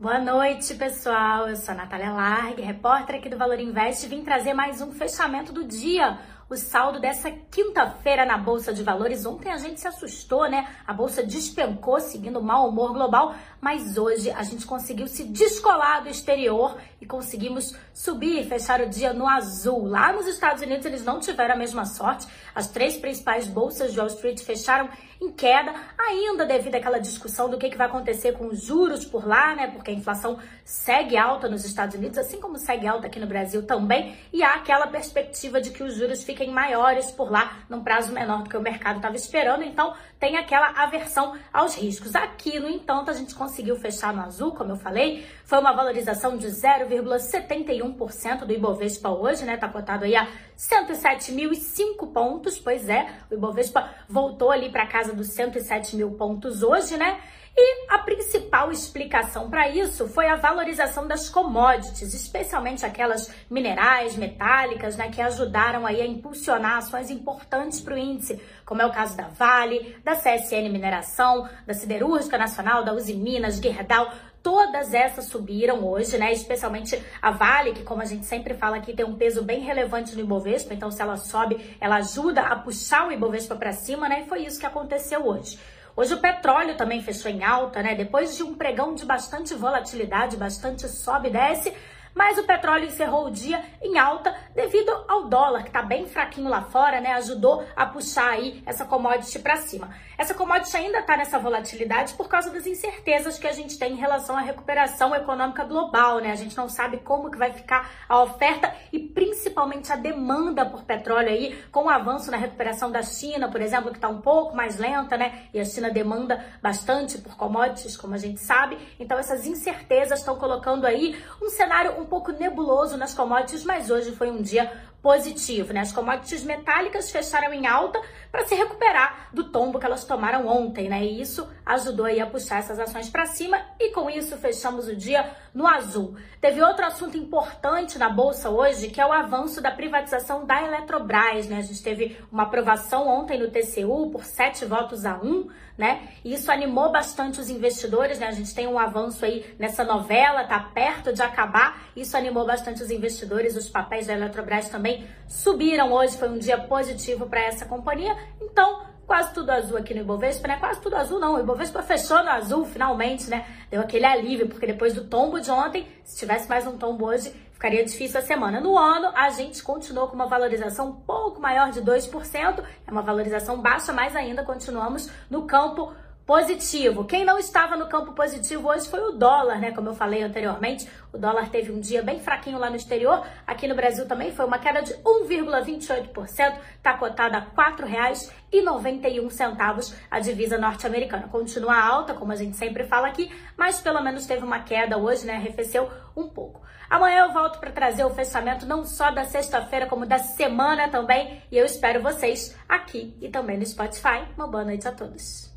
Boa noite, pessoal. Eu sou a Natália Largue, repórter aqui do Valor Invest, e vim trazer mais um fechamento do dia o saldo dessa quinta-feira na Bolsa de Valores. Ontem a gente se assustou, né? A bolsa despencou seguindo o mau humor global, mas hoje a gente conseguiu se descolar do exterior e conseguimos subir e fechar o dia no azul. Lá nos Estados Unidos eles não tiveram a mesma sorte. As três principais bolsas de Wall Street fecharam em queda, ainda devido àquela discussão do que, que vai acontecer com os juros por lá, né? Porque a inflação segue alta nos Estados Unidos, assim como segue alta aqui no Brasil também, e há aquela perspectiva de que os juros fiquem fiquem maiores por lá, num prazo menor do que o mercado estava esperando, então tem aquela aversão aos riscos. Aqui, no entanto, a gente conseguiu fechar no azul, como eu falei, foi uma valorização de 0,71% do Ibovespa hoje, né? Tá cotado aí a 107.005 pontos, pois é, o Ibovespa voltou ali para casa dos 107 mil pontos hoje, né? E a principal explicação para isso foi a valorização das commodities, especialmente aquelas minerais, metálicas, né, que ajudaram aí a impulsionar ações importantes para o índice, como é o caso da Vale, da CSN Mineração, da Siderúrgica Nacional, da Uzi Minas, Gerdau, Todas essas subiram hoje, né? Especialmente a Vale, que como a gente sempre fala aqui, tem um peso bem relevante no Ibovespa, então se ela sobe, ela ajuda a puxar o Ibovespa para cima, né? E foi isso que aconteceu hoje. Hoje o petróleo também fechou em alta, né? Depois de um pregão de bastante volatilidade, bastante sobe e desce, mas o petróleo encerrou o dia em alta devido ao dólar, que está bem fraquinho lá fora, né? Ajudou a puxar aí essa commodity para cima. Essa commodity ainda está nessa volatilidade por causa das incertezas que a gente tem em relação à recuperação econômica global, né? A gente não sabe como que vai ficar a oferta e principalmente a demanda por petróleo aí, com o avanço na recuperação da China, por exemplo, que está um pouco mais lenta, né? E a China demanda bastante por commodities, como a gente sabe. Então essas incertezas estão colocando aí um cenário um pouco nebuloso nas commodities, mas hoje foi um dia positivo, né? As commodities metálicas fecharam em alta para se recuperar do tombo que elas tomaram ontem, né? E isso ajudou aí a puxar essas ações para cima e com isso fechamos o dia no azul. Teve outro assunto importante na bolsa hoje, que é o avanço da privatização da Eletrobras, né? A gente teve uma aprovação ontem no TCU por sete votos a um, né? E isso animou bastante os investidores, né? A gente tem um avanço aí nessa novela, tá perto de acabar. Isso animou bastante os investidores, os papéis da Eletrobras também subiram hoje, foi um dia positivo para essa companhia. Então, quase tudo azul aqui no Ibovespa, né? Quase tudo azul não, o Ibovespa fechou no azul finalmente, né? Deu aquele alívio, porque depois do tombo de ontem, se tivesse mais um tombo hoje, ficaria difícil a semana. No ano, a gente continuou com uma valorização um pouco maior de 2%, é uma valorização baixa, mas ainda continuamos no campo positivo. Quem não estava no campo positivo hoje foi o dólar, né? Como eu falei anteriormente, o dólar teve um dia bem fraquinho lá no exterior. Aqui no Brasil também foi uma queda de 1,28%, está cotada a R$ 4,91 a divisa norte-americana. Continua alta, como a gente sempre fala aqui, mas pelo menos teve uma queda hoje, né? Arrefeceu um pouco. Amanhã eu volto para trazer o fechamento não só da sexta-feira, como da semana também. E eu espero vocês aqui e também no Spotify. Uma boa noite a todos.